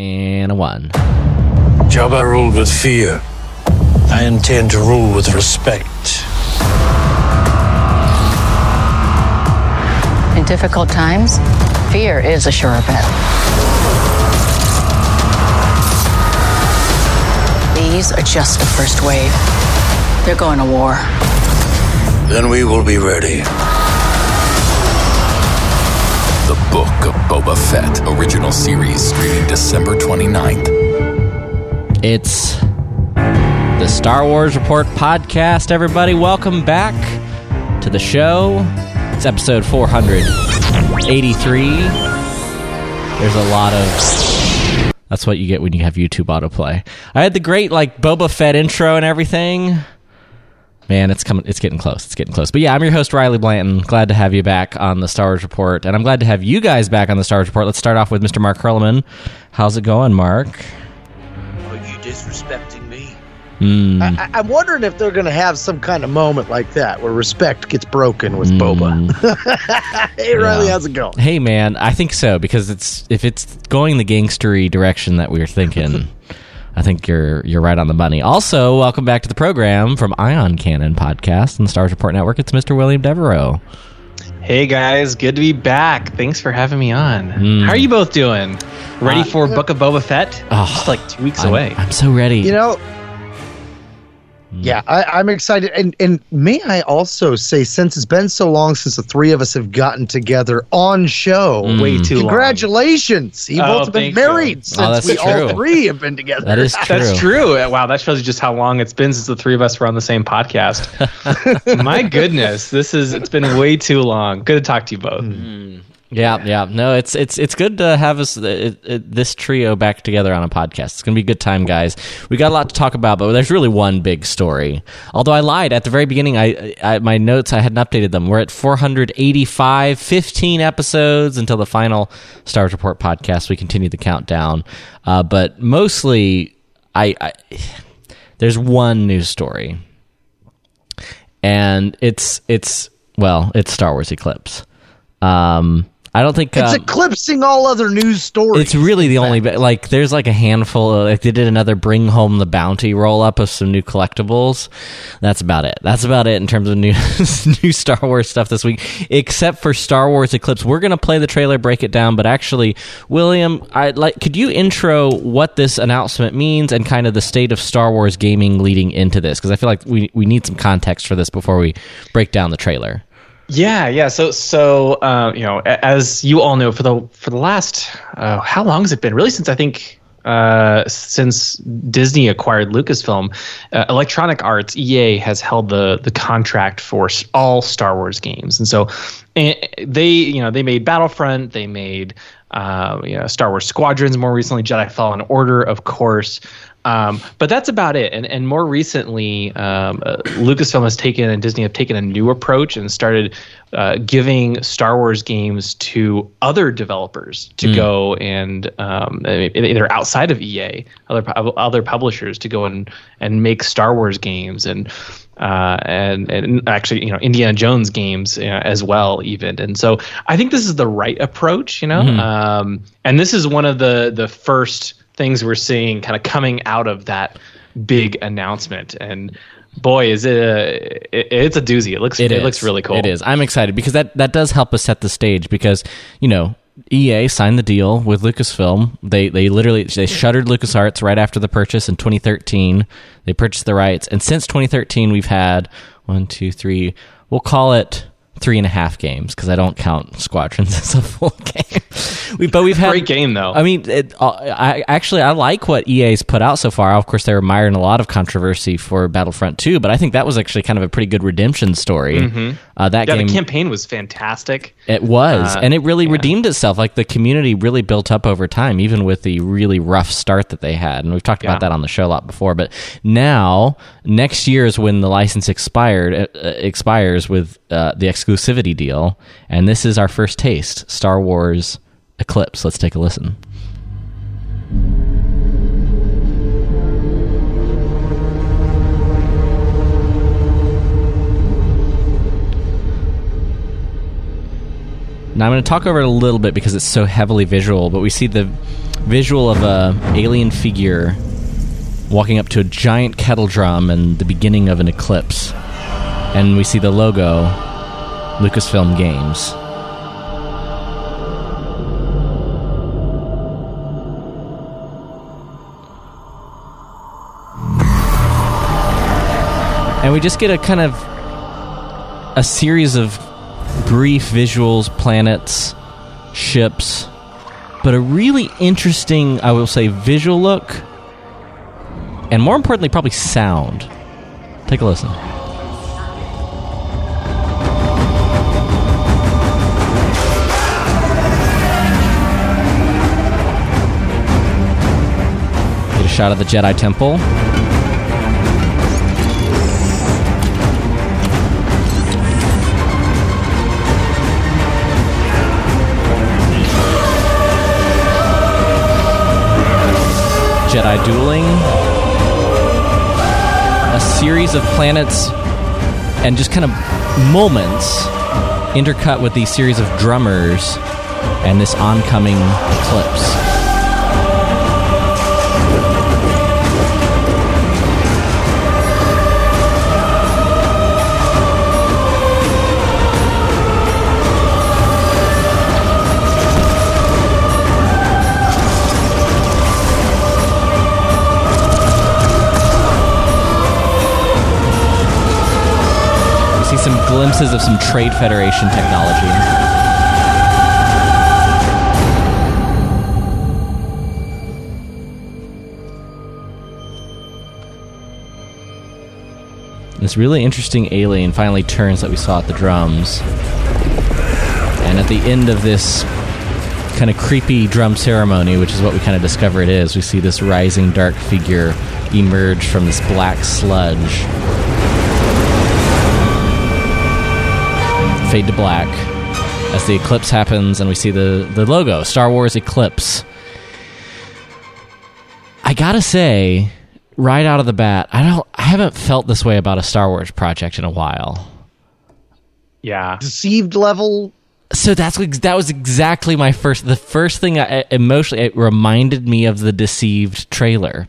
And a one. Jabba ruled with fear. I intend to rule with respect. In difficult times, fear is a sure bet. These are just the first wave. They're going to war. Then we will be ready. The Book of Boba Fett original series streaming December 29th. It's the Star Wars Report podcast, everybody. Welcome back to the show. It's episode 483. There's a lot of. That's what you get when you have YouTube autoplay. I had the great, like, Boba Fett intro and everything. Man, it's coming. It's getting close. It's getting close. But yeah, I'm your host Riley Blanton. Glad to have you back on the Star Wars Report, and I'm glad to have you guys back on the Star Wars Report. Let's start off with Mr. Mark Hurleman. How's it going, Mark? Are you disrespecting me? Mm, I, I'm wondering if they're going to have some kind of moment like that where respect gets broken with Boba. hey, Riley, how's it going? Hey, man, I think so because it's if it's going the gangstery direction that we are thinking. I think you're you're right on the money. Also, welcome back to the program from Ion Cannon Podcast and the Stars Report Network. It's Mr. William Devereaux. Hey guys, good to be back. Thanks for having me on. Mm. How are you both doing? Ready Uh, for Book of Boba Fett? Oh, Just like two weeks I'm, away. I'm so ready. You know, Mm. yeah, I, I'm excited. And, and may I also say, since it's been so long since the three of us have gotten together on show, Mm. Way too long. congratulations. You've Oh, both been thank you. married Oh, since that's we true. all three have been together. that is true. That's true. Wow, that shows you just how long it's been since the three of us were on the same podcast. My goodness, this is it's been way too long. Good to talk to you both. Mm. Mm. Yeah, yeah. No, it's it's it's good to have us it, it, this trio back together on a podcast. It's gonna be a good time, guys. We got a lot to talk about, but there's really one big story. Although I lied at the very beginning, I, I my notes I hadn't updated them. We're at 485, 15 episodes until the final Star Wars Report podcast. We continue the countdown, uh, but mostly I, I there's one news story, and it's it's well, it's Star Wars Eclipse. Um, I don't think It's um, eclipsing all other news stories. it's really the only. Like, there's like a handful. Of, like, they did another Bring Home the Bounty roll up of some new collectibles. That's about it. That's about it in terms of new new Star Wars stuff this week. Except for Star Wars Eclipse, we're gonna play the trailer, break it down. But actually, William, I like. Could you intro what this announcement means and kind of the state of Star Wars gaming leading into this? Because I feel like we we need some context for this before we break down the trailer. Yeah, yeah. So, so uh, you know, as you all know, for the for the last uh, how long has it been? Really, since I think uh, since Disney acquired Lucasfilm, uh, Electronic Arts (EA) has held the the contract for all Star Wars games, and so eh, they you know they made Battlefront, they made uh, you know Star Wars Squadrons, more recently Jedi Fallen Order, of course. Um, but that's about it. And and more recently, um, uh, Lucasfilm has taken and Disney have taken a new approach and started uh, giving Star Wars games to other developers to go and um, either outside of EA, other other publishers to go and and make Star Wars games and. Uh, and and actually, you know, Indiana Jones games uh, as well, even. And so, I think this is the right approach, you know. Um, and this is one of the the first things we're seeing kind of coming out of that big announcement and boy is it a it, it's a doozy it looks it, is. looks really cool It is. I'm excited because that that does help us set the stage because you know EA signed the deal with Lucasfilm. They they literally they shuttered LucasArts right after the purchase in 2013. They purchased the rights, and since 2013 we've had one, two, three. We'll call it three and a half games because I don't count Squadrons as a full game. we, but we've had great game though I mean, it, uh, I actually I like what EA's put out so far. Of course, they were mired in a lot of controversy for Battlefront 2, but I think that was actually kind of a pretty good redemption story. Uh, that yeah game, the campaign was fantastic it was, uh, and it really yeah. redeemed itself. Like the community really built up over time, even with the really rough start that they had. And we've talked Yeah. about that on the show a lot before. But now, next year is when the license expired uh, expires with uh, the exclusivity deal, and this is our first taste: Star Wars Eclipse. Let's take a listen. Now I'm going to talk over it a little bit because it's so heavily visual, but we see the visual of a alien figure walking up to a giant kettle drum and the beginning of an eclipse. And we see the logo Lucasfilm Games. And we just get a kind of a series of brief visuals, planets, ships, but a really interesting, I will say, visual look, and more importantly, probably sound. Take a listen. Get a shot of the Jedi Temple. Jedi dueling, a series of planets, and just kind of moments intercut with these series of drummers and this oncoming eclipse. Glimpses of some Trade Federation technology. This really interesting alien finally turns that we saw at the drums. And at the end of this kind of creepy drum ceremony, which is what we kind of discover it is, we see this rising dark figure emerge from this black sludge. Fade to black as the eclipse happens and we see the, the logo Star Wars Eclipse. I gotta say, right out of the bat, I don't I haven't felt this way about a Star Wars project in a while. Yeah. Deceived level. So that's that was exactly my first. The first thing I emotionally it reminded me of the Deceived trailer,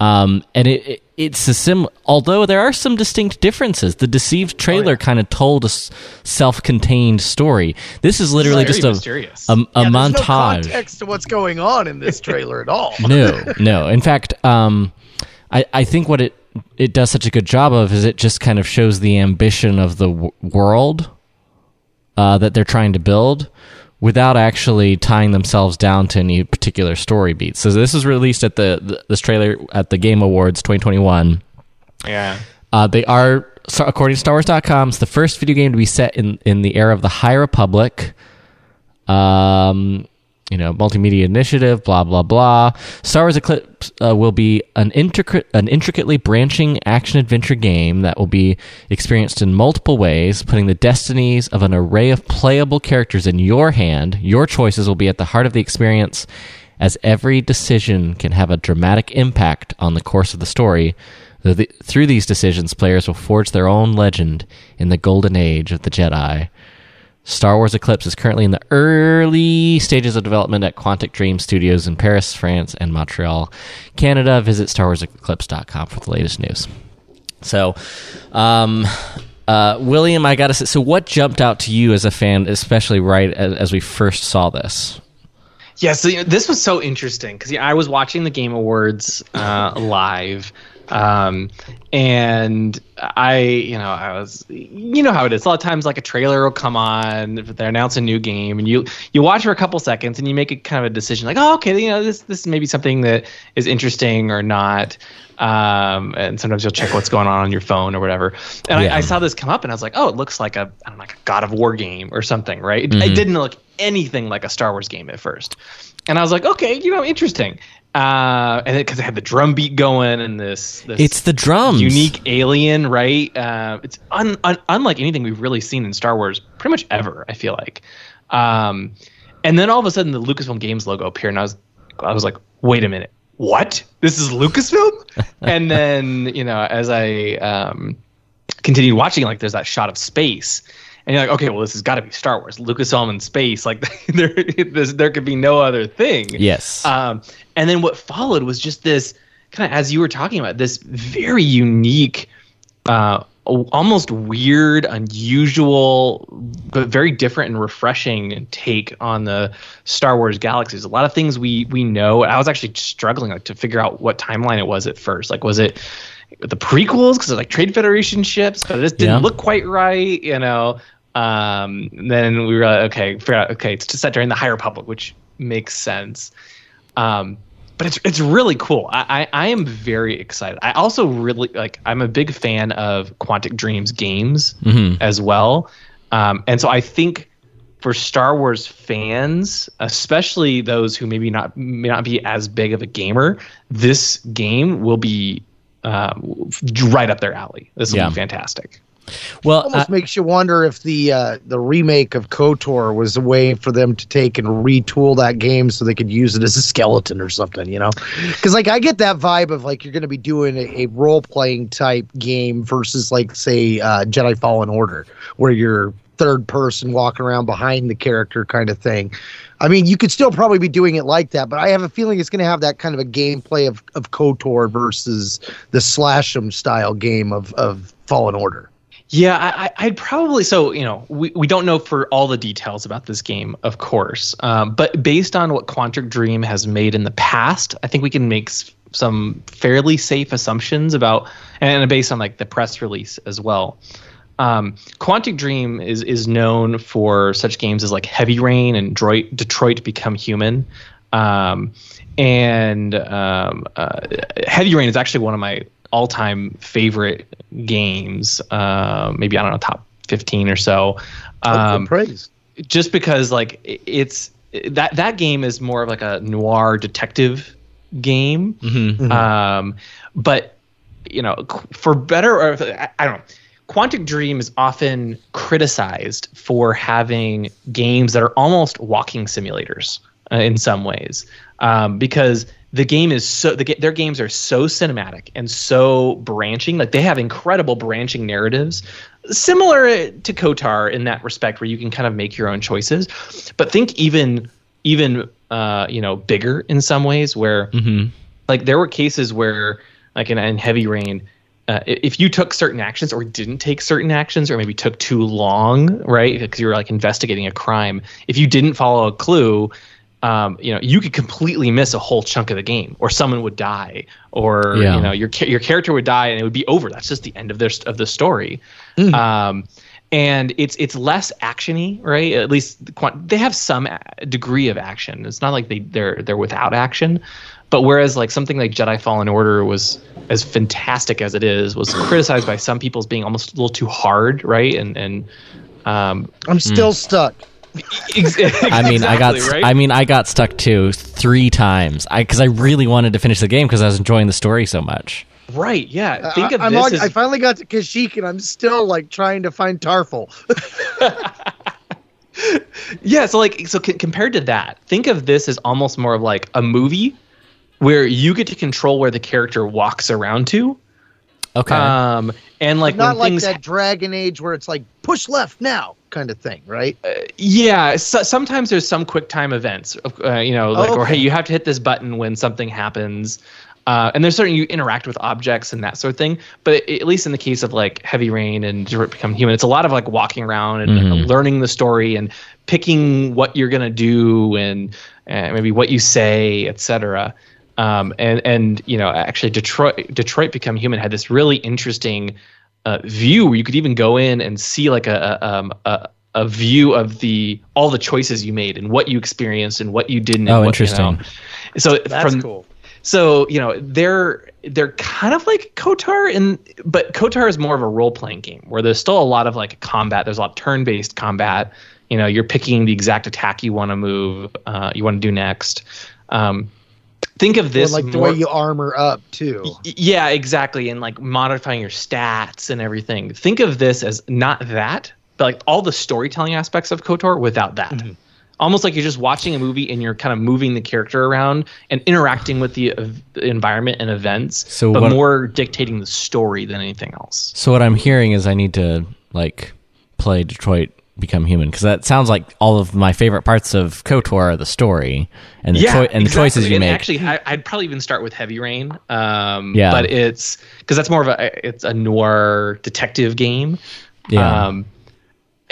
um, and it, it it's a sim. Although there are some distinct differences, the Deceived trailer kind of told a s- self-contained story. This is literally just a mysterious. a, a Yeah, there's no montage. context to what's going on in this trailer at all. no, no. In fact, um, I, I think what it it does such a good job of is it just kind of shows the ambition of the w- world uh, that they're trying to build without actually tying themselves down to any particular story beats. So this was released at the, this trailer at the Game Awards 2021. Yeah. Uh, they are, according to StarWars.com, it's the first video game to be set in, in the era of the High Republic. Um, you know, multimedia initiative, blah blah blah. Star Wars Eclipse uh, will be an intricate, an intricately branching action adventure game that will be experienced in multiple ways, putting the destinies of an array of playable characters in your hand. Your choices will be at the heart of the experience, as every decision can have a dramatic impact on the course of the story. Through these decisions, players will forge their own legend in the golden age of the Jedi. Star Wars Eclipse is currently in the early stages of development at Quantic Dream Studios in Paris, France, and Montreal, Canada. Visit StarWarsEclipse.com for the latest news. So, um, uh, William, I gotta say, so what jumped out to you as a fan, especially right as, as we first saw this? Yeah, so you know, this was so interesting because I was watching the Game Awards uh, live, um, and I, you know, I was, you know how it is. A lot of times, like a trailer will come on, they announce a new game, and you you watch for a couple seconds, and you make a kind of a decision, like, oh, okay, you know, this this may be something that is interesting or not. Um, and sometimes you'll check what's going on on your phone or whatever. And Yeah. I, I saw this come up, and I was like, oh, it looks like a, I don't know, like a God of War game or something, right? It, it didn't look anything like a Star Wars game at first. And I was like, okay, you know, interesting. Uh, and because it had the drum beat going and this, this It's the drums. unique alien, right? Uh, it's un, un, unlike anything we've really seen in Star Wars, pretty much ever. I feel like. Um, and then all of a sudden, the Lucasfilm Games logo appeared, and I was, I was like, wait a minute, what? This is Lucasfilm? and then you know, as I um, continued watching, like there's that shot of space. And you're like, okay, well, this has got to be Star Wars, Lucasfilm in space. Like there, there could be no other thing. Yes. Um, and then what followed was just this kind of, as you were talking about, this very unique, uh, almost weird, unusual, but very different and refreshing take on the Star Wars galaxies. A lot of things we we know. I was actually struggling like, to figure out what timeline it was at first. Like, was it the prequels because like Trade Federation ships, but it just didn't Yeah. look quite right, you know. Um, then we were like, okay, figure out, okay, it's set during the High Republic, which makes sense. Um, but it's it's really cool. I, I I am very excited. I also really like. I'm a big fan of Quantic Dreams games as well, um, and so I think for Star Wars fans, especially those who maybe not may not be as big of a gamer, this game will be um, right up their alley. This will Yeah. be fantastic. Well, almost uh, makes you wonder if the uh, the remake of KOTOR was a way for them to take and retool that game so they could use it as a skeleton or something, you know? Because like I get that vibe of like you're going to be doing a, a role playing type game versus like say uh, Jedi Fallen Order, where you're third person walking around behind the character kind of thing. I mean, you could still probably be doing it like that, but I have a feeling it's going to have that kind of a gameplay of of KOTOR versus the slash 'em style game of of Fallen Order. Yeah, I, I'd probably so you know we, we don't know for all the details about this game, of course, um, but based on what Quantic Dream has made in the past, I think we can make s- some fairly safe assumptions about, and based on like the press release as well. Um, Quantic Dream is is known for such games as like Heavy Rain and Detroit, Detroit Become Human. Um, and um, uh, Heavy Rain is actually one of my all-time favorite games. Uh, maybe I don't know, top fifteen or so. Um, praise. just because like it's that that game is more of like a noir detective game um but you know for better or I, I don't know quantic dream is often criticized for having games that are almost walking simulators uh, in some ways um, because the game is so the, their games are so cinematic and so branching like they have incredible branching narratives similar to KOTOR in that respect where you can kind of make your own choices but think even even uh, you know bigger in some ways where like there were cases where like in, in heavy rain uh, if you took certain actions or didn't take certain actions or maybe took too long right because you were like investigating a crime if you didn't follow a clue um, you know you could completely miss a whole chunk of the game or someone would die or Yeah. you know your your character would die and it would be over that's just the end of their of the story um, and it's it's less actiony, right? At least the quant- they have some a- degree of action. It's not like they they're they're without action, but whereas like something like Jedi Fallen Order was as fantastic as it is, was criticized by some people as being almost a little too hard, right? And and um, I'm still stuck. Ex- I mean, I got right? I mean, I got stuck too three times. I because I really wanted to finish the game because I was enjoying the story so much. right, yeah. Think of I, am this on, as I finally got to Kashyyyk and I'm still like trying to find Tarfful. Yeah, so like so c- compared to that, think of this as almost more of like a movie where you get to control where the character walks around to. Okay. Um and like Not when like things that Dragon Age where it's like push left now kind of thing, right? yeah, so, sometimes there's some quick time events, uh, you know, like or okay. hey, you have to hit this button when something happens. Uh, and there's certain you interact with objects and that sort of thing, but at least in the case of like Heavy Rain and Detroit Become Human, it's a lot of like walking around and Mhm. learning the story and picking what you're gonna do and uh, maybe what you say, etc. Um, and and you know actually Detroit Detroit Become Human had this really interesting uh, view where you could even go in and see like a, a um a a view of the all the choices you made and what you experienced and what you didn't. and Oh, what, you know. interesting. So That's from cool. so you know they're they're kind of like KOTOR, and but KOTOR is more of a role playing game where there's still a lot of like combat. There's a lot of turn based combat. You know, you're picking the exact attack you want to move, uh, you want to do next. Um, think of Or this like the more- way you armor up too. Y- Yeah, exactly. And like modifying your stats and everything. Think of this as not that, but like all the storytelling aspects of KOTOR without that. Mm-hmm. Almost like you're just watching a movie and you're kind of moving the character around and interacting with the, uh, the environment and events, So but what- more dictating the story than anything else. so what I'm hearing is I need to like play Detroit become human because that sounds like all of my favorite parts of KOTOR are the story and the, yeah, choi- and the choices you and make. Actually, I, I'd probably even start with Heavy Rain. Um, Yeah. but it's because that's more of a it's a noir detective game. Yeah. Um,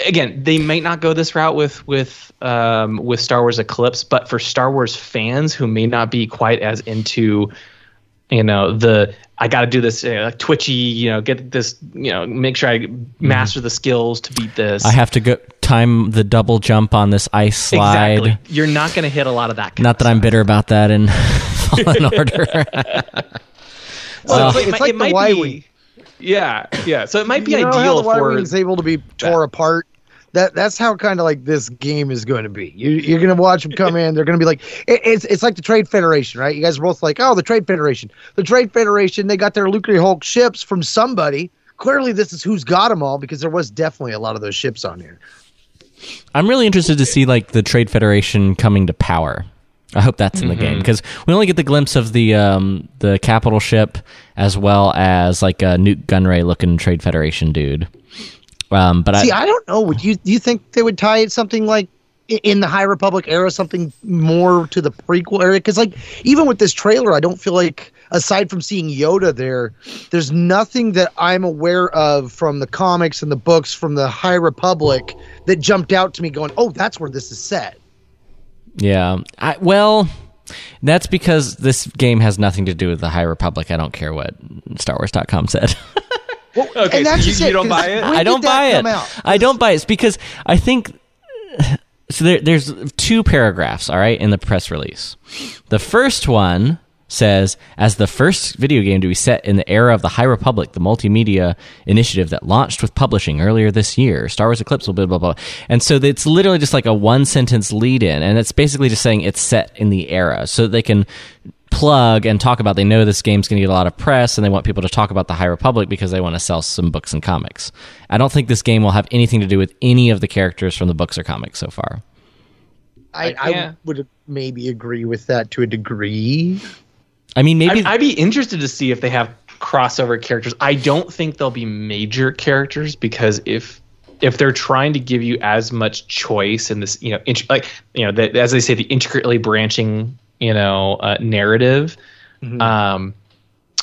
again, they might not go this route with with um, with Star Wars Eclipse, but for Star Wars fans who may not be quite as into you know the I got to do this uh, twitchy, you know, get this, you know, make sure I master the skills to beat this. I have to go time the double jump on this ice slide. exactly. You're not going to hit a lot of that. kind Not of that I'm bitter about that in Fallen Order. Well, So it's like, it it's might- like it the might Y be- wing. Yeah, yeah. So it might be you know how ideal the for wing's able to be tore apart. That that's how kind of like this game is going to be. You, you're going to watch them come in. They're going to be like, it, it's it's like the Trade Federation, right? You guys are both like, oh, the Trade Federation. The Trade Federation. They got their Lucrehulk ships from somebody. Clearly, this is who's got them all because there was definitely a lot of those ships on here. I'm really interested to see like the Trade Federation coming to power. I hope that's in the Mm-hmm. game because we only get the glimpse of the um, the capital ship as well as like a Nute Gunray looking Trade Federation dude. Um, but See, I, I don't know. Would you do you think they would tie it something like in the High Republic era, something more to the prequel era? Because like even with this trailer, I don't feel like aside from seeing Yoda there, there's nothing that I'm aware of from the comics and the books from the High Republic that jumped out to me, going, "Oh, that's where this is set." yeah, I, well, that's because this game has nothing to do with the High Republic. I don't care what StarWars.com said. Well, Okay, and that's so you- just you don't 'cause buy it? I don't buy it. I don't buy it. It's because I think so. There, there's two paragraphs. All right, in the press release. The first one says, as the first video game to be set in the era of the High Republic, the multimedia initiative that launched with publishing earlier this year, Star Wars Eclipse will blah blah blah. And so it's literally just like a one sentence lead in, and it's basically just saying it's set in the era, so they can plug and talk about they know this game's going to get a lot of press and they want people to talk about the high republic because they want to sell some books and comics i don't think this game will have anything to do with any of the characters from the books or comics so far I, I- yeah. I would maybe agree with that to a degree. i mean maybe I'd, I'd be interested to see if they have crossover characters. I don't think they'll be major characters because if if they're trying to give you as much choice in this, you know, int- like you know, the, as they say, the intricately branching, you know, uh, narrative, um,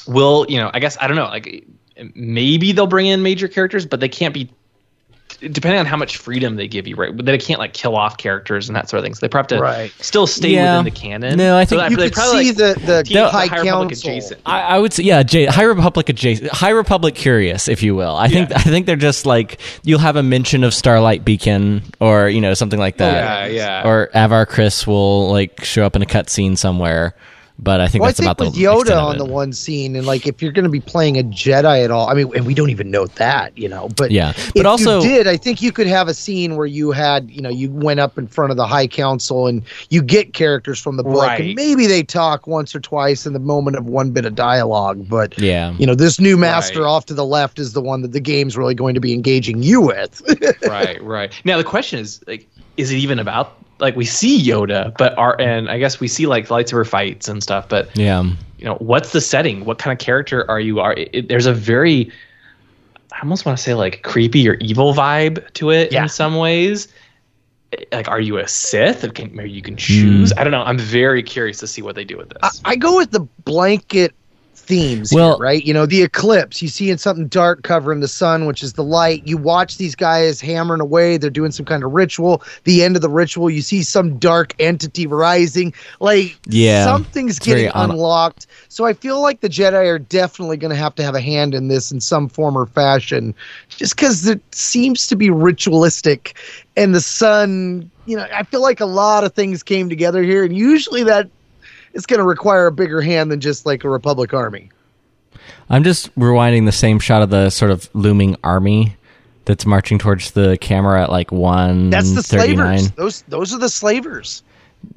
will you know? I guess I don't know. Like maybe they'll bring in major characters, but they can't be. Depending on how much freedom they give you, right? But they can't like kill off characters and that sort of thing. So they probably have to Right. still stay Yeah. within the canon. No, I think that- You they could probably, see like, the the the High High Republic Council. adjacent. I, I would say, yeah, J- High Republic adjacent, High Republic curious, if you will. I think I think they're just like you'll have a mention of Starlight Beacon or you know something like that. yeah, yeah. Or Avar Kriss will like show up in a cutscene somewhere. But I think Well, I think about with the Yoda on the one scene, and like if you're going to be playing a Jedi at all, I mean, and we don't even know that, you know. But Yeah, if but also- you did, I think you could have a scene where you had, you know, you went up in front of the High Council and you get characters from the book, Right. and maybe they talk once or twice in the moment of one bit of dialogue. But Yeah. you know, this new master Right. off to the left is the one that the game's really going to be engaging you with. right, right. Now the question is like, is it even about like we see Yoda, but are and I guess we see like lightsaber fights and stuff, but Yeah. you know, what's the setting? What kind of character are you? Are it, it- there's a very, I almost want to say like creepy or evil vibe to it Yeah. in some ways. Like, are you a Sith? Can, maybe you can choose. Hmm. I don't know. I'm very curious to see what they do with I, this. I go with the blanket themes Well- here, right? You know, the eclipse, you see in something dark covering the sun, which is the light. You watch these guys hammering away, they're doing some kind of ritual. The end of the ritual, you see some dark entity rising. Like Yeah, something's getting un- unlocked. So I feel like the Jedi are definitely going to have to have a hand in this in some form or fashion, just because it seems to be ritualistic. And the sun, you know, I feel like a lot of things came together here, and usually that it's going to require a bigger hand than just like a Republic army. I'm just rewinding the same shot of the sort of looming army that's marching towards the camera at like one That's the slavers. Those those are the slavers.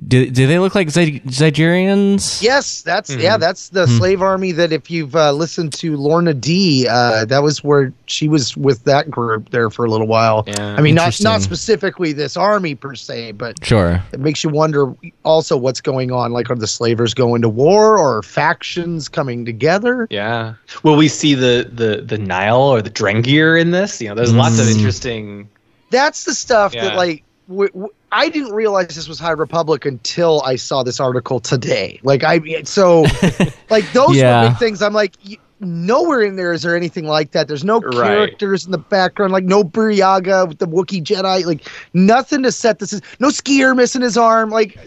Do, do they look like Zy- Zygerians? Yes, that's yeah, that's the slave army that if you've uh, listened to Lourna Dee, uh, that was where she was with that group there for a little while. Yeah. I mean, not not specifically this army per se, but Sure. it makes you wonder also what's going on. Like, are the slavers going to war or factions coming together? Yeah. Will we see the the the Nihil or the Drengir in this? You know, there's lots of Mm. interesting that's the stuff Yeah. that like w- w- I didn't realize this was High Republic until I saw this article today. Like I so like those Yeah. were big things. I'm like y- nowhere in there is there anything like that. There's no Right. characters in the background like no Burryaga with the Wookiee Jedi like nothing to set this is no Sskeer missing his arm like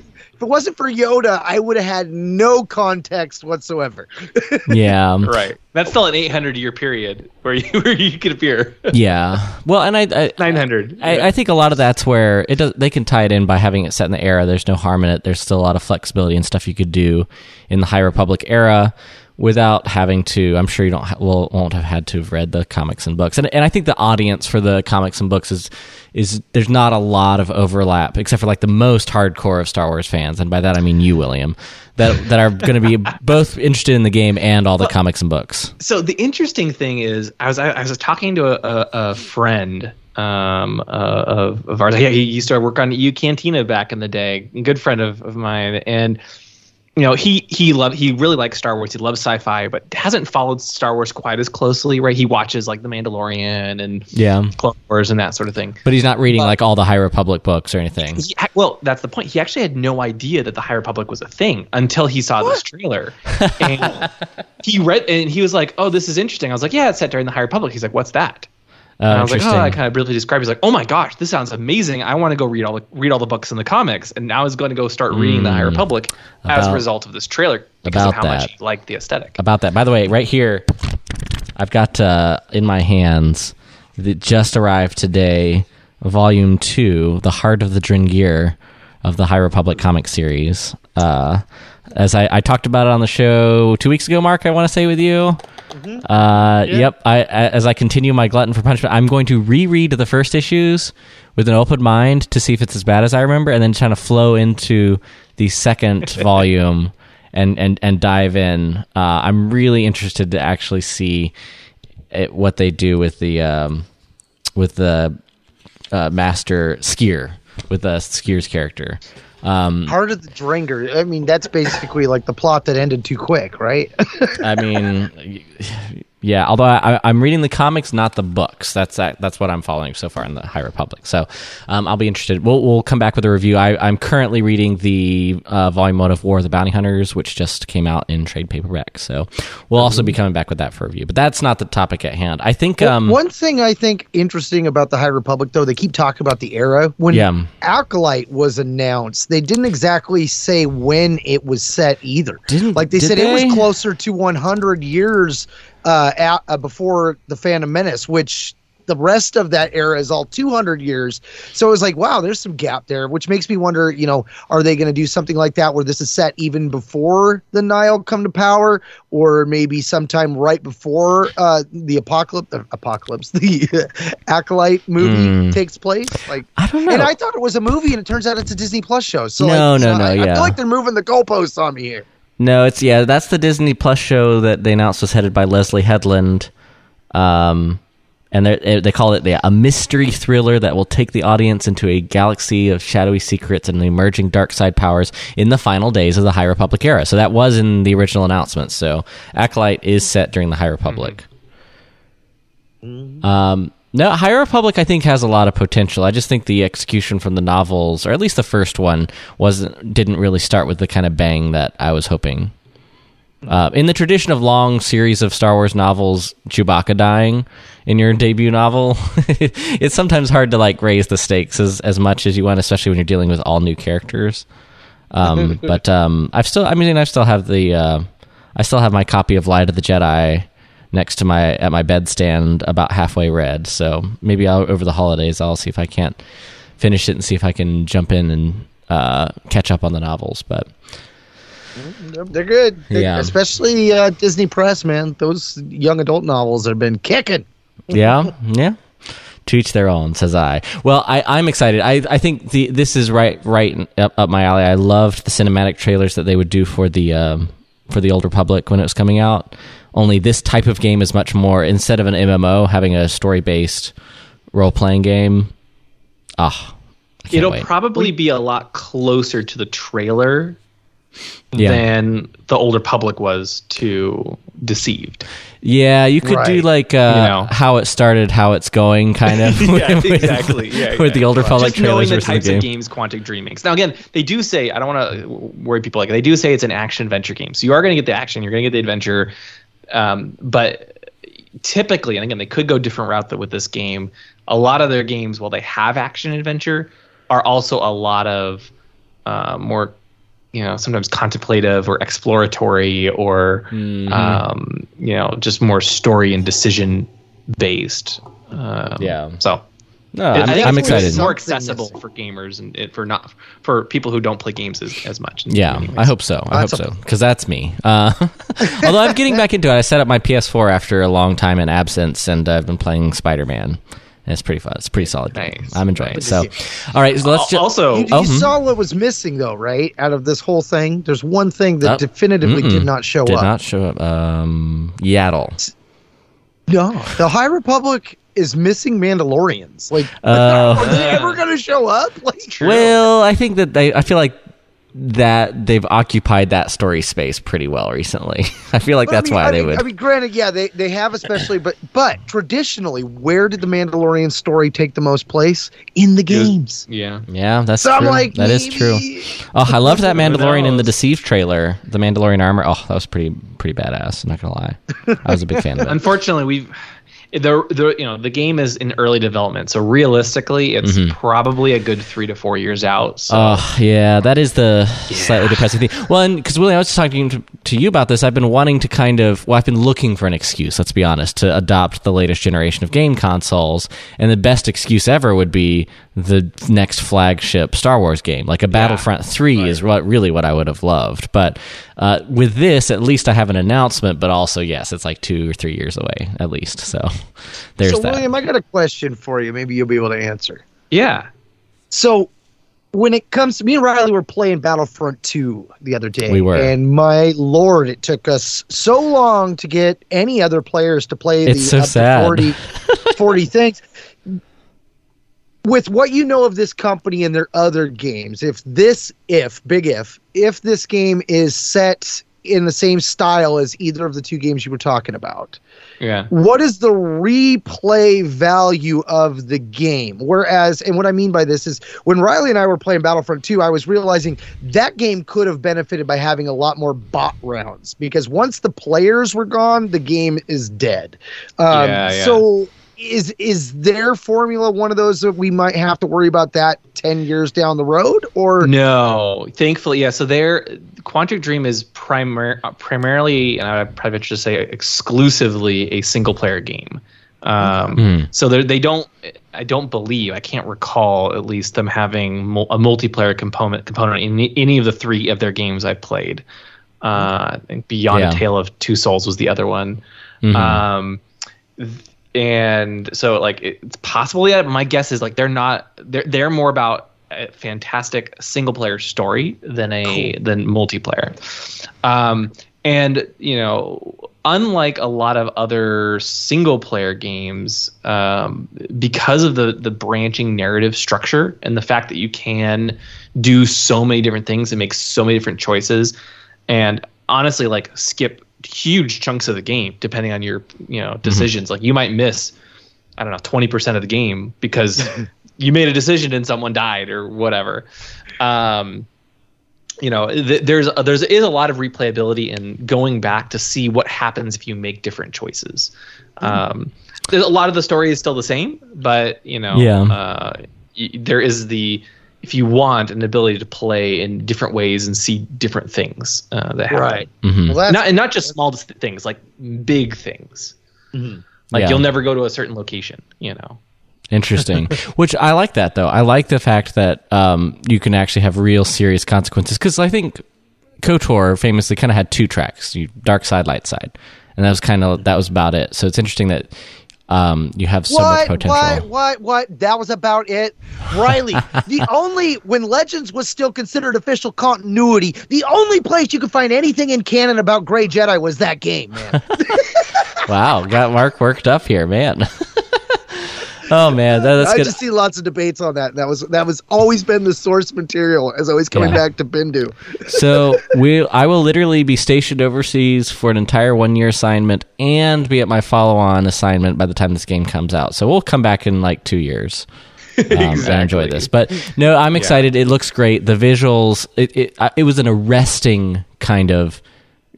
if it wasn't for Yoda, I would have had no context whatsoever. Yeah. Right. That's still an 800 year period where you where you could appear. Yeah. Well, and I, I 900. I, I think a lot of that's where it does. They can tie it in by having it set in the era. There's no harm in it. There's still a lot of flexibility and stuff you could do in the High Republic era without having to. I'm sure you don't ha- will, won't have had to have read the comics and books. And and I think the audience for the comics and books is is there's not a lot of overlap except for like the most hardcore of Star Wars fans, and by that I mean you, William, that that are going to be both interested in the game and all the comics and books. so the interesting thing is, I was I, I was talking to a, a, a friend um, uh, of, of ours. Yeah, he used to work on U Cantina back in the day. Good friend of, of mine, and you know he he loved he really likes Star Wars. He loves sci-fi, but hasn't followed Star Wars quite as closely. Right? He watches like The Mandalorian and Yeah, Clone Wars and that sort of thing. but he's not reading like all the High Republic books or anything. He, well, that's the point. He actually had no idea that the High Republic was a thing until he saw this trailer. And he read and he was like, "Oh, this is interesting." I was like, "Yeah, it's set during the High Republic." He's like, "What's that?" And I was like, "Oh, I kind of briefly described." He's like, "Oh my gosh, this sounds amazing! I want to go read all the read all the books in the comics." And now he's going to go start reading the High Republic as a result of this trailer because of about how that. much he liked the aesthetic. about that. By the way, right here, I've got uh, in my hands that just arrived today, Volume Two, "The Heart of the Drengir" of the High Republic comic series. Uh, as I, I talked about it on the show two weeks ago, Mark, I want to say with you. Uh, Yep. I, I, as I continue my glutton for punishment, I'm going to reread the first issues with an open mind to see if it's as bad as I remember, and then trying to flow into the second volume and and and dive in. Uh, I'm really interested to actually see it, what they do with the um, with the uh, master Sskeer with the Sskeer's character. Um, Heart of the Drengir. I mean, that's basically like the plot that ended too quick, right? I mean, yeah. Although I, I'm reading the comics, not the books. That's that, that's what I'm following so far in the High Republic. So um, I'll be interested. We'll we'll come back with a review. I, I'm currently reading the uh, volume one of War of the Bounty Hunters, which just came out in trade paperback. So we'll also be coming back with that for review. But that's not the topic at hand. I think. Um, One thing I think interesting about the High Republic, though, they keep talking about the era. When Yeah. Acolyte was announced, they didn't exactly say when it was set either. Didn't- like they did said it was closer to 100 years uh, at, uh, before the Phantom Menace, which the rest of that era is all 200 years. So it was like, wow, there's some gap there, which makes me wonder, you know, are they going to do something like that where this is set even before the Nihil come to power, or maybe sometime right before uh, the apocalypse, uh, apocalypse, the acolyte movie takes place? Like. I don't know. And I thought it was a movie, and it turns out it's a Disney Plus show. So No, like, no, no, I, I yeah. feel like they're moving the goalposts on me here. No, it's yeah, that's the Disney Plus show that they announced was headed by Leslye Headland. Um, and they they call it the, a mystery thriller that will take the audience into a galaxy of shadowy secrets and emerging dark side powers in the final days of the High Republic era. So that was in the original announcement. So Acolyte is set during the High Republic. Um, no, High Republic I think has a lot of potential. I just think the execution from the novels, or at least the first one, wasn't didn't really start with the kind of bang that I was hoping. Uh, in the tradition of long series of Star Wars novels, Chewbacca dying in your debut novel, it's sometimes hard to like raise the stakes as as much as you want, especially when you're dealing with all new characters. Um, but um, I've still, I mean, I still have the, uh, I still have my copy of Light of the Jedi next to my at my bedstand, about halfway read. So maybe I'll, over the holidays, I'll see if I can't finish it and see if I can jump in and uh, catch up on the novels. But They're good. They- Yeah. Especially uh, Disney Press, man. Those young adult novels have been kicking. yeah, yeah. To each their own, says I. Well, I, I'm excited. I, I think the this is right right up, up my alley. I loved the cinematic trailers that they would do for the um, for the Old Republic when it was coming out. Only this type of game is much more instead of an MMO having a story based role playing game. Ah, I can't It'll wait. probably be a lot closer to the trailer Yeah. than the Old Republic was to deceived. Yeah, you could do like uh, You know. how it started, how it's going, kind of. Yeah, with- exactly. Yeah, with the Old Republic Just knowing the types the game. of games Quantic Dream makes. Now, again, they do say I don't want to worry people like they do say it's an action adventure game, so you are going to get the action, you're going to get the adventure, um, but typically, and again, they could go different route with this game. A lot of their games, while they have action adventure, are also a lot of uh, more you know sometimes contemplative or exploratory or Mm-hmm. um, you know just more story and decision based um, Yeah. so No, I I'm, think I'm it's excited. more accessible for gamers and it, for not for people who don't play games as, as much Yeah, anyways. I hope so. I hope That's so because that's me. Uh, although I'm getting back into it, I set up my PS4 after a long time in absence, and I've been playing Spider Man. And it's pretty fun. It's a pretty solid. game. Nice, I'm enjoying nice. it. So, all right, so let's just also You, Oh, you hmm. saw what was missing, though, right? Out of this whole thing, there's one thing that Oh, definitively did not show did up. not show up. Um, Yaddle. No, the High Republic is missing Mandalorians. Like, Oh. are they ever going to show up? Like, Well, I think that they. I feel like that they've occupied that story space pretty well recently. I feel like But I that's mean- why I they mean, would. I mean, granted, yeah, they, they have especially, but but traditionally, where did the Mandalorian story take the most place? In the games. yeah yeah, that's So I'm true. like, that is true. Oh, I loved that Mandalorian in the? Deceived trailer. The Mandalorian armor. Oh, that was pretty pretty badass. I'm not gonna lie. I was a big fan of it. unfortunately we've the, the you know the game is in early development so realistically it's mm-hmm. probably a good three to four years out so Oh, yeah, that is the slightly depressing thing. Well, and because William, I was just talking to, to you about this. I've been wanting to kind of, well, I've been looking for an excuse. Let's be honest, to adopt the latest generation of game consoles, and the best excuse ever would be the next flagship Star Wars game, like a Battlefront Three, is what really what I would have loved. But uh, with this, at least I have an announcement. But also, yes, it's like two or three years away at least. So there's So, that. William, I got a question for you. Maybe you'll be able to answer. yeah So, when it comes to me and Riley were playing Battlefront 2 the other day. We were. And my lord, it took us so long to get any other players to play It's the so up to sad. 40, 40 things. With what you know of this company and their other games, if this, if, big if, if this game is set in the same style as either of the two games you were talking about, yeah what is the replay value of the game? Whereas, and what I mean by this is when Riley and I were playing Battlefront 2, I was realizing that game could have benefited by having a lot more bot rounds because once the players were gone, the game is dead. Um, Yeah, yeah. So. Is is their formula one of those that we might have to worry about that ten years down the road, or No, thankfully, yeah. So there, Quantic Dream is primar- uh, primarily, and I would probably venture to say exclusively, a single player game. Um, Hmm. So they they don't. I don't believe. I can't recall at least them having mul- a multiplayer component component in any- any of the three of their games I played. Uh, I think Beyond Yeah. a Tale of Two Souls was the other one. Mhm. Um, th- and so like it's possible yeah but my guess is like they're not they're they're more about a fantastic single player story than a than multiplayer. Um and you know unlike a lot of other single player games um because of the the branching narrative structure and the fact that you can do so many different things and make so many different choices and honestly like skip huge chunks of the game depending on your you know decisions. Like you might miss i don't know 20% of the game because you made a decision and someone died or whatever. Um you know th- there's there's is a lot of replayability in going back to see what happens if you make different choices. Um there's a lot of the story is still the same but you know Yeah. uh y- there is the if you want an ability to play in different ways and see different things uh, that happen right? Mhm. Well, not and not just small things like big things like Yeah. you'll never go to a certain location you know Interesting. Which I like that though. I like the fact that um, you can actually have real serious consequences because I think Kotor famously kind of had two tracks: you, dark side, light side, and that was kind of that was about it. So it's interesting that um, you have so much what, potential. what, what, what? That was about it. Riley, the only, when Legends was still considered official continuity, the only place you could find anything in canon about Grey Jedi was that game, man. Wow, got Mark worked up here, man. Oh man, that, that's I good. just see lots of debates on that. That was that was always been the source material as always coming Yeah. back to Bendu. so we, I will literally be stationed overseas for an entire one year assignment and be at my follow on assignment by the time this game comes out. So we'll come back in like two years. Um, and enjoy this, but no, I'm excited. It looks great. The visuals, it, it I- it was an arresting kind of,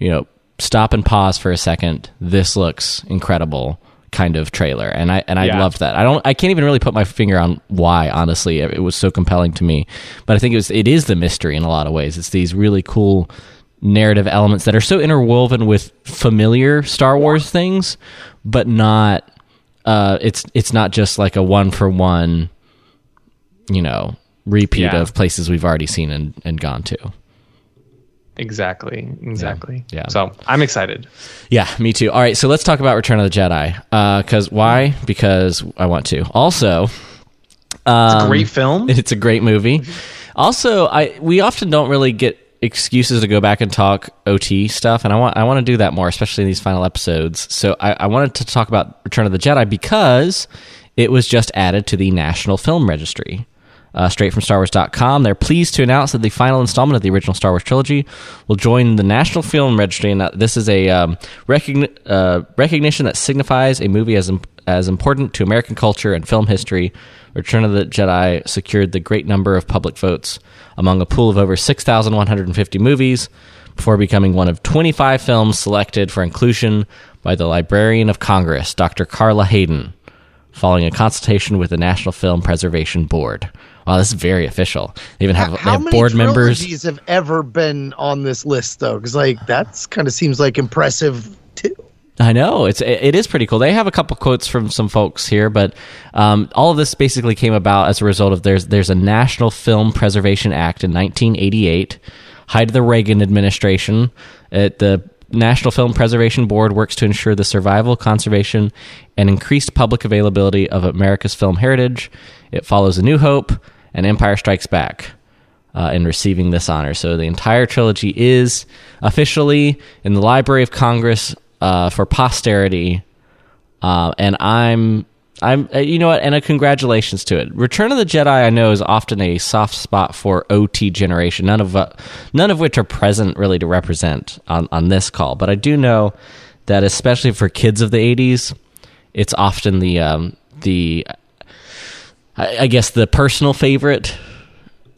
you know, stop and pause for a second. This looks incredible kind of trailer, and I and I Yeah. loved that. I don't, I can't even really put my finger on why. Honestly, it, was so compelling to me. But I think it was, it is the mystery in a lot of ways. It's these really cool narrative elements that are so interwoven with familiar Star Wars things, but not. Uh, it's it's not just like a one for one, you know, repeat Yeah. of places we've already seen and, and gone to. Exactly. Exactly. Yeah. So I'm excited. Yeah, me too. All right, so let's talk about Return of the Jedi. Uh, because why? Because I want to. Also, It's a um, great film. it's a great movie. Also, I we often don't really get excuses to go back and talk OT stuff, and I want I want to do that more, especially in these final episodes. So I, I wanted to talk about Return of the Jedi because it was just added to the National Film Registry. Uh, straight from StarWars.com, they're pleased to announce that the final installment of the original Star Wars trilogy will join the National Film Registry, and this is a um, recogni- uh, recognition that signifies a movie as as important to American culture and film history. Return of the Jedi secured the great number of public votes among a pool of over 6,150 movies before becoming one of 25 films selected for inclusion by the Librarian of Congress, Dr. Carla Hayden, following a consultation with the National Film Preservation Board. Wow, this is very official. They even have, they How have many board members. trilogies have ever been on this list though? Because like that's kind of seems like impressive too. I know it's it is pretty cool. They have a couple quotes from some folks here, but um, all of this basically came about as a result of there's there's a National Film Preservation Act in 1988, height of the Reagan administration. It, the National Film Preservation Board works to ensure the survival, conservation, and increased public availability of America's film heritage. It follows A New Hope and Empire Strikes Back uh, in receiving this honor. So the entire trilogy is officially in the Library of Congress uh, for posterity, uh, and I'm. I'm, uh, you know what, and a congratulations to it. Return of the Jedi, I know, is often a soft spot for OT generation. None of, uh, none of which are present really to represent on, on this call. But I do know that, especially for kids of the '80s, it's often the, um, the, I, I guess, the personal favorite.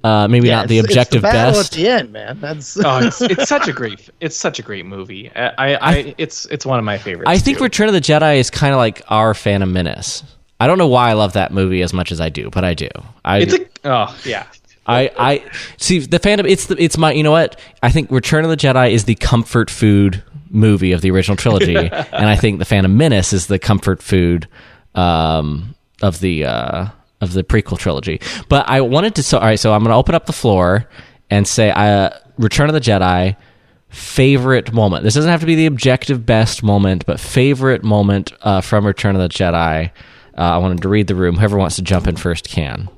Uh, maybe Yeah, not the objective it's the battle best. at the end, man. That's oh, it's, it's such a great it's such a great movie. I, I, I it's it's one of my favorites. I think too. Return of the Jedi is kind of like our Phantom Menace. I don't know why I love that movie as much as I do, but I do. I, it's a oh yeah. I, I see the Phantom. It's the, it's my. You know what? I think Return of the Jedi is the comfort food movie of the original trilogy, and I think the Phantom Menace is the comfort food um, of the uh, of the prequel trilogy. But I wanted to. So all right. So I'm going to open up the floor and say, uh, Return of the Jedi favorite moment. This doesn't have to be the objective best moment, but favorite moment uh, from Return of the Jedi. Uh, I wanted to read the room. Whoever wants to jump in first can.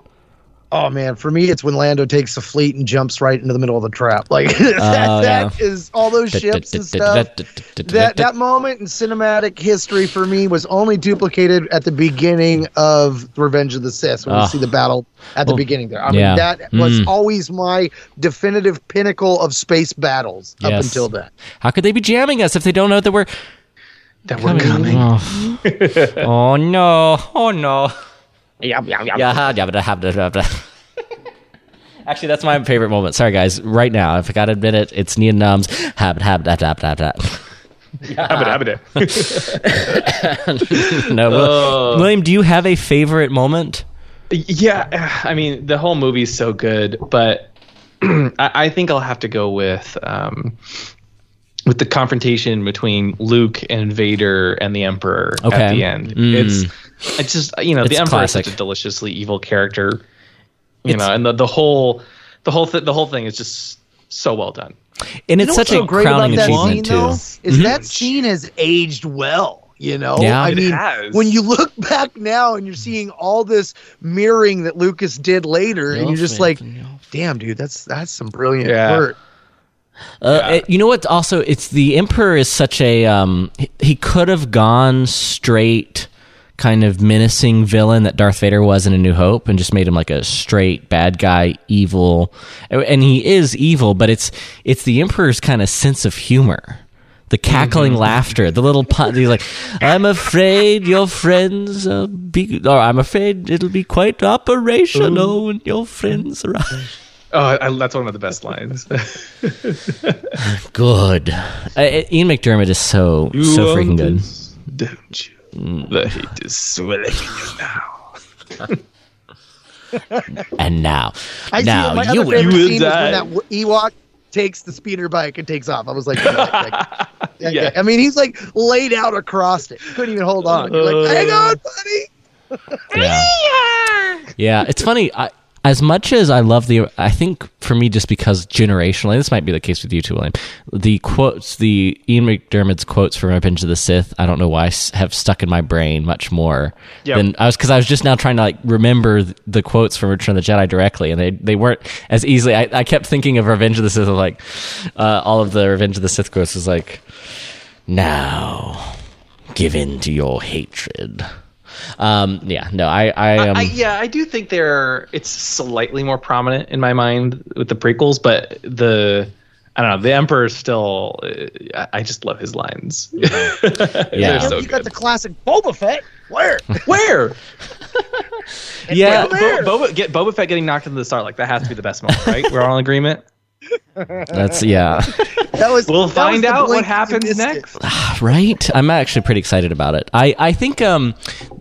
Oh man, for me, it's when Lando takes the fleet and jumps right into the middle of the trap. Like that, Oh, that is all those ships and stuff. That that moment in cinematic history for me was only duplicated at the beginning of Revenge of the Sith when Ah. you see the battle at the Well, beginning there. I yeah. mean, that was Mm. always my definitive pinnacle of space battles up until then. How could they be jamming us if they don't know that we're That we're coming. Oh, oh no! Oh no! Yeah, yeah, yeah. Yeah. Actually, that's my favorite moment. Sorry, guys. Right now, if I gotta admit it, it's Nien Nunb's hab hab da da da da. Abba, abba. No, Will- William, do you have a favorite moment? Yeah, I mean the whole movie's so good, but I, I think I'll have to go with um, with the confrontation between Luke and Vader and the Emperor Okay. at the end. Mm. It's it's just you know It's the Emperor is such a deliciously evil character, you It's- know, and the the whole the whole th- the whole thing is just so well done. And You it's know such what's so a great crowning about that achievement scene, too. though, is that scene has aged well. You know, Yeah. I It mean, has. when you look back now and you're seeing all this mirroring that Lucas did later, and you're just like, "Damn, dude, that's that's some brilliant Yeah. work." Uh, it- you know what? Also, it's the Emperor is such a um. He, he could have gone straight, kind of menacing villain that Darth Vader was in A New Hope, and just made him like a straight bad guy, evil. And he is evil, but it's it's the Emperor's kind of sense of humor. The cackling laughter, the little pun. He's like, "I'm afraid your friends uh, be, or I'm afraid it'll be quite operational when your friends arrive." Oh, I, that's one of the best lines. Good. Uh, Ian McDiarmid is so so freaking good. Don't you? The hate is swelling in you now. And now, I now see my you other will. favorite will scene die. was when that Ewok takes the speeder bike and takes off. I was like, like, yeah, Yeah. I mean, he's like laid out across it. Couldn't even hold on. You're Uh. like, hang on, buddy. Yeah. yeah, it's funny. I, as much as I love the, I think for me, just because generationally, this might be the case with you too, William. The quotes, the Ian McDiarmid's quotes from Revenge of the Sith, I don't know why, have stuck in my brain much more Yep. than I was because I was just now trying to like remember the quotes from Return of the Jedi directly, and they they weren't as easily. I, I kept thinking of Revenge of the Sith, of like uh, all of the Revenge of the Sith quotes was like, now give in to your hatred. Um, yeah, no, I, I, um, I, yeah, I do think there. It's slightly more prominent in my mind with the prequels, but the I don't know. The Emperor still. uh, I- I just love his lines. Yeah. They're so you got the classic Boba Fett. Where? Where? yeah, Bo- Boba, get Boba Fett getting knocked into the star like that has to be the best moment, right? We're all in agreement. that's yeah. That was. We'll that find the out what happens next. right i'm actually pretty excited about it i i think um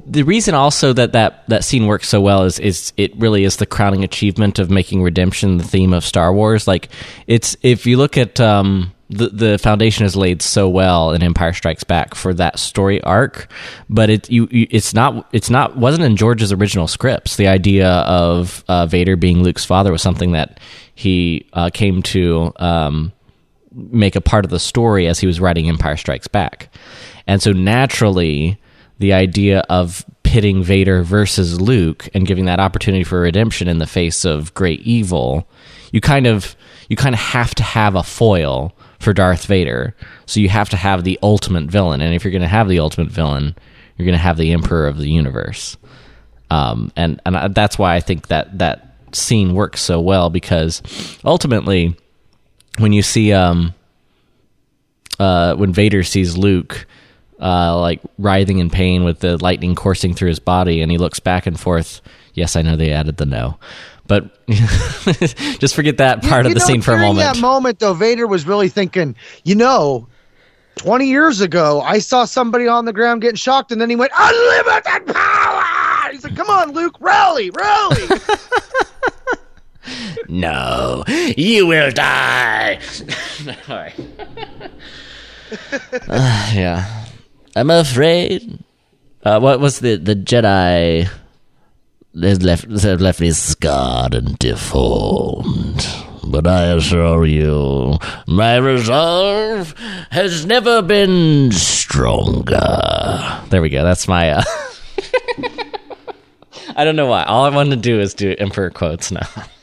the reason also that that that scene works so well is is it really is the crowning achievement of making redemption the theme of star wars like it's if you look at um the, the foundation is laid so well in Empire Strikes Back for that story arc, but it you, you it's not it's not wasn't in George's original scripts. The idea of uh, Vader being Luke's father was something that he uh, came to um, make a part of the story as he was writing Empire Strikes Back. And so naturally, the idea of pitting Vader versus Luke and giving that opportunity for redemption in the face of great evil, you kind of you kind of have to have a foil for Darth Vader. So you have to have the ultimate villain, and if you're going to have the ultimate villain, you're going to have the Emperor of the universe. Um, and and I- that's why I think that that scene works so well because ultimately when you see um uh when Vader sees Luke uh like writhing in pain with the lightning coursing through his body and he looks back and forth. Yes I know they added the no. But just forget that part You of the know, scene for a moment. That moment, though, Vader was really thinking, you know, 20 years ago, I saw somebody on the ground getting shocked, and then he went, unlimited power! He's like, come on, Luke, rally, rally! no you will die. All right. Uh, yeah I'm afraid uh, what was the the Jedi They've left, they've left me scarred and deformed. But I assure you, my resolve has never been stronger. There we go. That's my. Uh, I don't know why. All I wanted to do is do Emperor quotes now.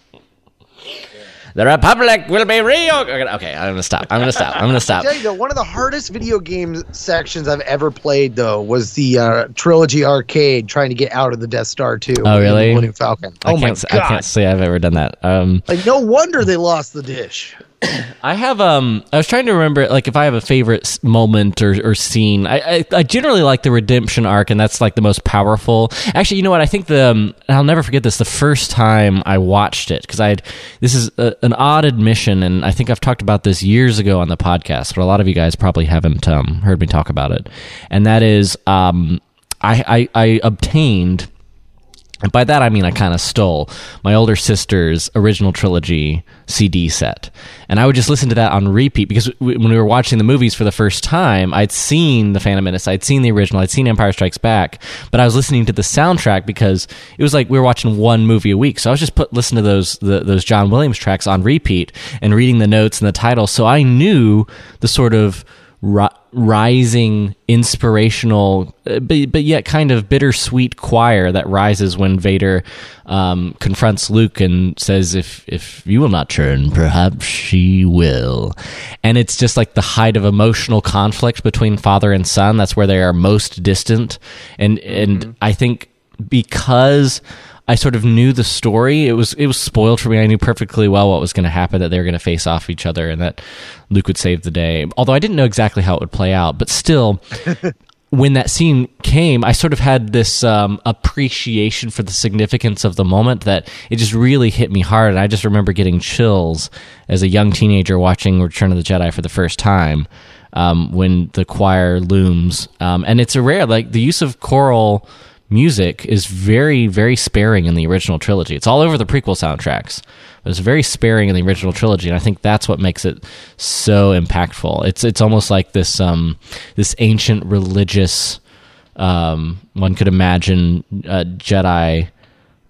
the Republic will be real. Okay, I'm gonna stop. I'm gonna stop. I'm gonna stop. tell you though, one of the hardest video game sections I've ever played though was the uh, trilogy arcade trying to get out of the Death Star 2. Oh, in really? Millennium Falcon. I Oh my can't. god! I can't say I've ever done that. Um, Like no wonder they lost the dish. I have um I was trying to remember like if I have a favorite moment or, or scene. I, I I generally like the redemption arc and that's like the most powerful. Actually, you know what? I think the um, I'll never forget this the first time I watched it because I had this is a, an odd admission and I think I've talked about this years ago on the podcast, but a lot of you guys probably haven't um, heard me talk about it. And that is um I I, I obtained and by that I mean I kind of stole my older sister's original trilogy CD set. And I would just listen to that on repeat because when we were watching the movies for the first time, I'd seen The Phantom Menace, I'd seen the original, I'd seen Empire Strikes Back, but I was listening to the soundtrack because it was like we were watching one movie a week. So I was just put listen to those the, those John Williams tracks on repeat and reading the notes and the titles. So I knew the sort of ri- rising inspirational uh, but, but yet kind of bittersweet choir that rises when Vader um, confronts Luke and says if if you will not turn perhaps she will. And it's just like the height of emotional conflict between father and son. That's where they are most distant. And and I think because I sort of knew the story. It was it was spoiled for me. I knew perfectly well what was going to happen that they were going to face off each other and that Luke would save the day. Although I didn't know exactly how it would play out, but still when that scene came, I sort of had this um, appreciation for the significance of the moment that it just really hit me hard. And I just remember getting chills as a young teenager watching Return of the Jedi for the first time um, when the choir looms. Um, and it's a rare, like the use of choral music is very, very sparing in the original trilogy. It's all over the prequel soundtracks, but it's very sparing in the original trilogy, and I think that's what makes it so impactful. It's it's almost like this um, this ancient religious. Um, one could imagine uh, Jedi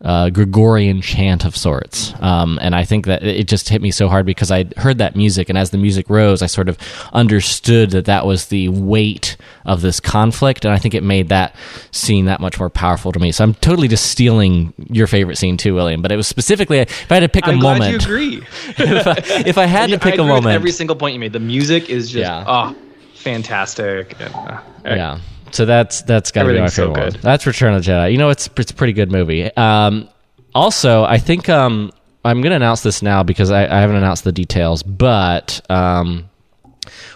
uh, Gregorian chant of sorts. Um, and I think that it just hit me so hard because I heard that music, and as the music rose, I sort of understood that that was the weight of this conflict, and I think it made that scene that much more powerful to me. So I'm totally just stealing your favorite scene too, William. But it was specifically if I had to pick I'm a glad moment. you agree. if, I, if I had to I pick a agree with moment, every single point you made. The music is just Yeah. oh, fantastic. And, uh, yeah. So that's that's got to be my Everything's so favorite one. That's Return of the Jedi. You know, it's it's a pretty good movie. Um, also, I think um, I'm going to announce this now because I, I haven't announced the details, but um,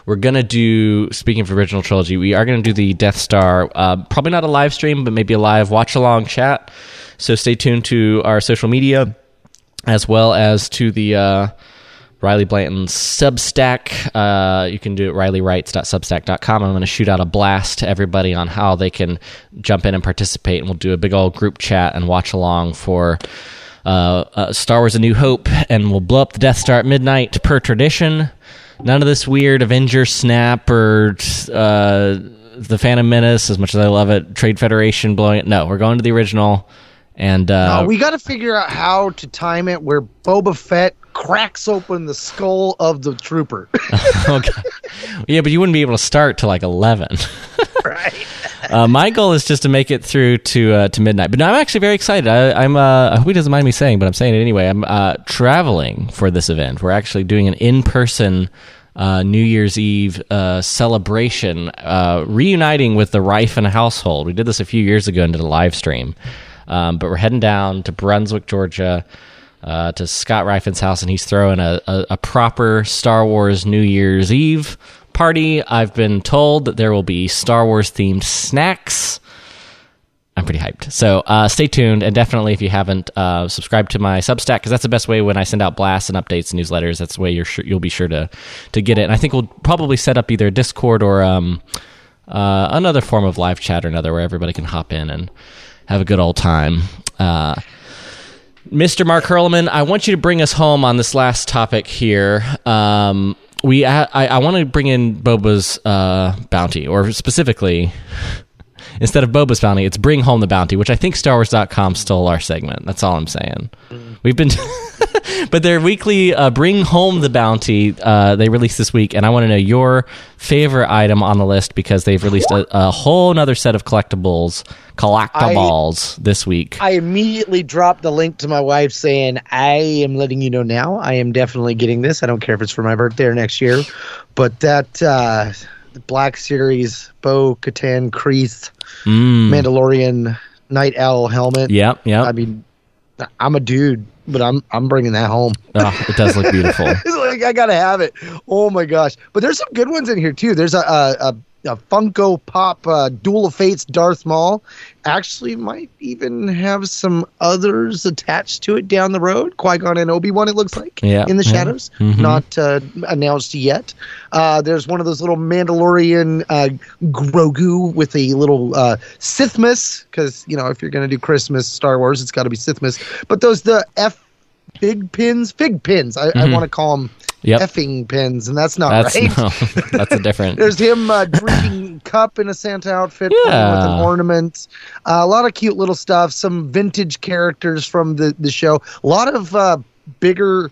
we're going to do. Speaking of original trilogy, we are going to do the Death Star. Uh, probably not a live stream, but maybe a live watch along chat. So stay tuned to our social media as well as to the uh, Riley Blanton's Substack. Uh, you can do it rileywrites.substack.com. I'm going to shoot out a blast to everybody on how they can jump in and participate, and we'll do a big old group chat and watch along for. Uh, uh, Star Wars: A New Hope, and we'll blow up the Death Star at midnight per tradition. None of this weird Avengers snap or uh, the Phantom Menace. As much as I love it, Trade Federation blowing it. No, we're going to the original. And uh, we got to figure out how to time it where Boba Fett cracks open the skull of the trooper. okay. Yeah, but you wouldn't be able to start till like eleven. right. uh, my goal is just to make it through to uh, to midnight. But no, I'm actually very excited. I, I'm. Uh, I hope he doesn't mind me saying, but I'm saying it anyway. I'm uh, traveling for this event. We're actually doing an in person. Uh, New Year's Eve uh, celebration, uh, reuniting with the Rife and household. We did this a few years ago and did a live stream, um, but we're heading down to Brunswick, Georgia, uh, to Scott Riffin's house, and he's throwing a, a, a proper Star Wars New Year's Eve party. I've been told that there will be Star Wars themed snacks. I'm pretty hyped. So uh, stay tuned, and definitely if you haven't uh, subscribed to my Substack, because that's the best way when I send out blasts and updates and newsletters. That's the way you're sure, you'll be sure to to get it. And I think we'll probably set up either a Discord or um, uh, another form of live chat or another where everybody can hop in and have a good old time. Uh, Mr. Mark Hurlman, I want you to bring us home on this last topic here. Um, we, I, I want to bring in Boba's uh, bounty, or specifically, instead of Boba's bounty, it's Bring Home the Bounty, which I think StarWars.com stole our segment. That's all I'm saying. We've been, but their weekly uh, Bring Home the Bounty uh, they released this week, and I want to know your favorite item on the list because they've released a, a whole another set of collectibles, collectibles this week. I immediately dropped the link to my wife saying, I am letting you know now. I am definitely getting this. I don't care if it's for my birthday or next year. But that uh, Black Series, Bo Katan Kryze, Mm. Mandalorian Nite Owl helmet. Yep, yeah. I mean, I'm a dude, but I'm I'm bringing that home. Oh, it does look beautiful. Like I gotta have it. Oh my gosh! But there's some good ones in here too. There's a a, a, a Funko Pop uh, Duel of Fates Darth Maul. Actually, might even have some others attached to it down the road. Qui Gon and Obi Wan. It looks like Yeah, in the yeah. shadows, Mhm. not uh, announced yet. Uh, there's one of those little Mandalorian uh, Grogu with a little uh, Sithmas, because you know if you're gonna do Christmas Star Wars, it's got to be Sithmas. But those the F big pins, fig pins. I, I Mhm. want to call them Yep. effing pins, and that's not That's right. no, that's a different. There's him uh, drinking cup in a Santa outfit playing with an ornament. Uh, a lot of cute little stuff. Some vintage characters from the, the show. A lot of uh, bigger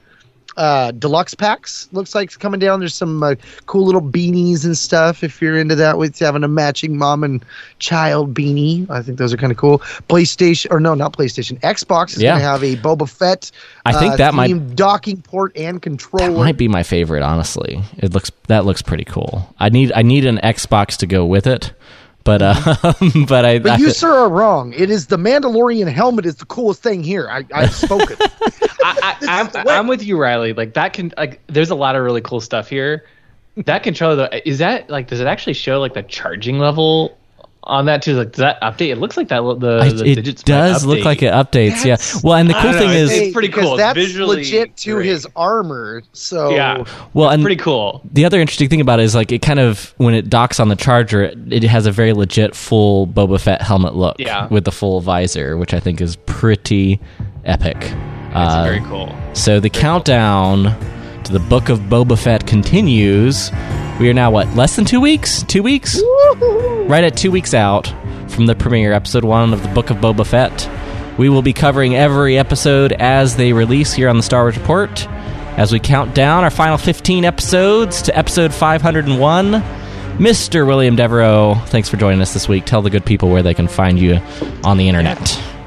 uh, deluxe packs. Looks like it's coming down. There's some uh, cool little beanies and stuff. If you're into that, with having a matching mom and child beanie, I think those are kind of cool. PlayStation or no, not PlayStation. Xbox is Yeah. going to have a Boba Fett. I think uh, that might- docking port and controller. That might be my favorite, honestly. It looks that looks pretty cool. I need I need an Xbox to go with it, but uh, but I, But I you, sir, are wrong. It is the Mandalorian helmet is the coolest thing here. I, I've spoken. I, I, I'm, I'm with you, Riley. Like that can like. There's a lot of really cool stuff here. That controller, though, is that like? Does it actually show like the charging level on that too? Like, does that update? It looks like that. The, I- the it digits does look like it updates. That's- yeah. Well, and the cool thing know, is, it's pretty cool. That's visually legit to great. his armor. So Yeah. well, and Pretty cool. the other interesting thing about it is like it kind of when it docks on the charger, it, it has a very legit full Boba Fett helmet look. Yeah. With the full visor, which I think is pretty epic. It's Uh, very cool. So the countdown to the Book of Boba Fett continues. We are now what less than two weeks? Two weeks? Right at two weeks out from the premiere, episode one of the Book of Boba Fett. We will be covering every episode as they release here on the Star Wars Report. As we count down our final 15 episodes to episode 501, Mr. William Devereaux, thanks for joining us this week. Tell the good people where they can find you on the internet.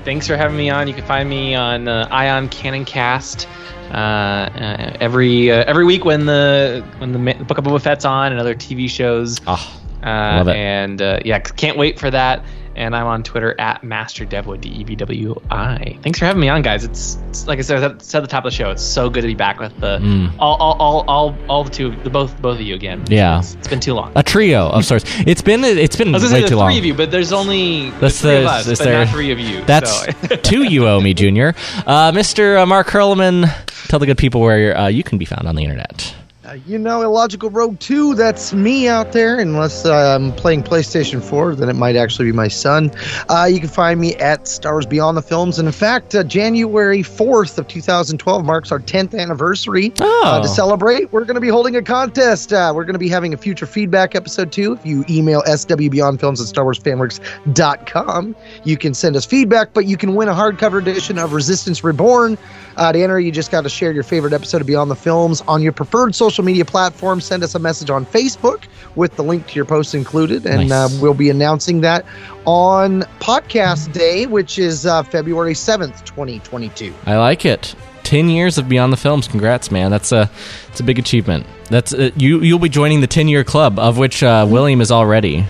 Thanks for having me on. You can find me on uh, Ion Canon Cast uh, uh, every uh, every week when the when the Ma- Book of Boba Fett's on and other TV shows. Oh, Uh, Love it. And uh, yeah, can't wait for that. And I'm on Twitter at MasterDevWood, D E V W I. Thanks for having me on, guys. It's, it's like I said, at said at the top of the show. It's so good to be back with the all, all, all, all, all the two, the both, both of you again. Mm. Yeah. it's, it's been too long. a trio of sorts. It's been it's been I was gonna way say too long. three of you, but there's only That's the three the- of us, but there- not three of you. That's so. two you owe me, Junior. Uh, Mr. uh, Mark Hurlman, tell the good people where uh, you can be found on the internet. Uh, you know, Illogical Rogue 2, that's me out there. Unless uh, I'm playing PlayStation 4, then it might actually be my son. Uh, you can find me at Star Wars Beyond the Films. And in fact, uh, January 4th of 2012 marks our 10th anniversary. Oh. Uh, to celebrate, we're going to be holding a contest. Uh, we're going to be having a future feedback episode too. If you email swbeyondfilms at starwarsfanworks.com, you can send us feedback, but you can win a hardcover edition of Resistance Reborn. Uh, to enter, you just got to share your favorite episode of Beyond the Films on your preferred social media platform. Send us a message on Facebook with the link to your post included, and Nice. uh, we'll be announcing that on podcast day, which is uh, February 7th, 2022. I like it. Ten years of Beyond the Films. Congrats, man. That's a it's a big achievement. That's uh, you. You'll be joining the ten year club, of which uh, William is already.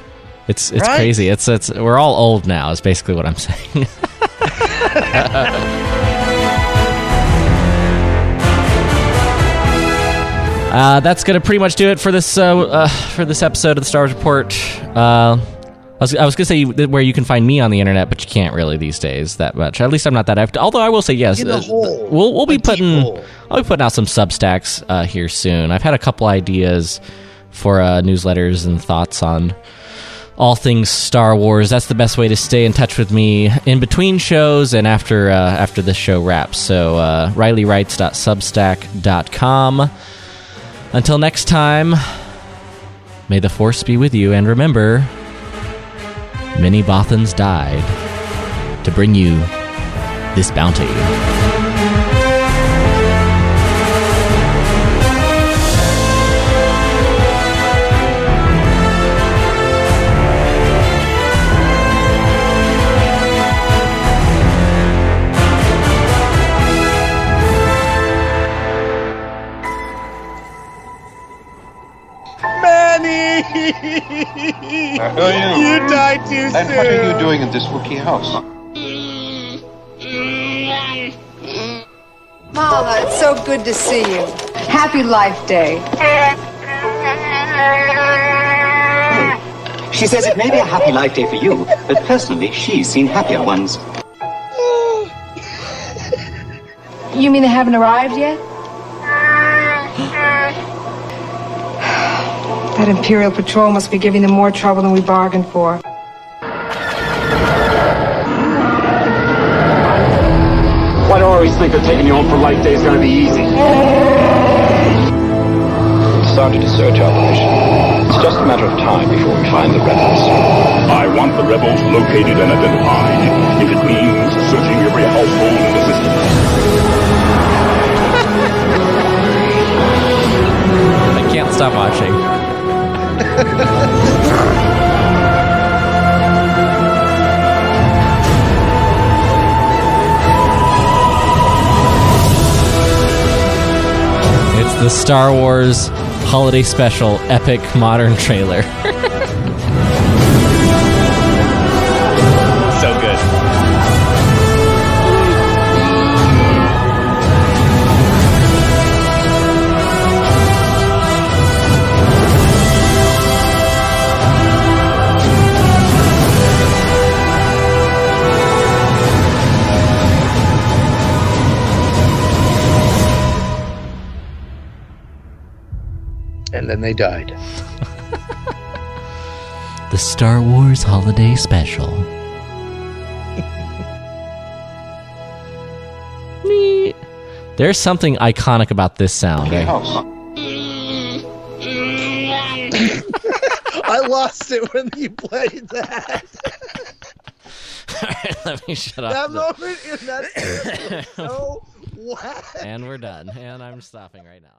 It's it's Right. crazy. It's it's we're all old now. Is basically what I'm saying. Uh, that's gonna pretty much do it for this uh, uh, for this episode of the Star Wars Report. Uh, I was, I was gonna say where you can find me on the internet, but you can't really these days that much. At least I'm not that active. Although I will say yes, the uh, hole. we'll we'll be putting hole. I'll be putting out some Substacks uh, here soon. I've had a couple ideas for uh, newsletters and thoughts on all things Star Wars. That's the best way to stay in touch with me in between shows and after uh, after this show wraps. So uh, RileyWrites.substack.com. Until next time, may the Force be with you, and remember, many Bothans died to bring you this bounty. How are you? You died too soon. And what are you doing in this Wookiee house? Mama, it's so good to see you. Happy Life Day. She says it may be a happy life day for you, but personally, she's seen happier ones. You mean they haven't arrived yet? That Imperial Patrol must be giving them more trouble than we bargained for. Why do I always think that taking you home for life day is going to be easy? Started a search operation. It's just a matter of time before we find the rebels. I want the rebels located and identified, if it means searching every household in the system. I can't stop watching. It's the Star Wars Holiday Special Epic Modern Trailer. And then they died. the Star Wars Holiday Special. Neat. There's something iconic about this sound. eh? I lost it when you played that. Let me shut that up. moment in that so whack. and we're done. And I'm stopping right now.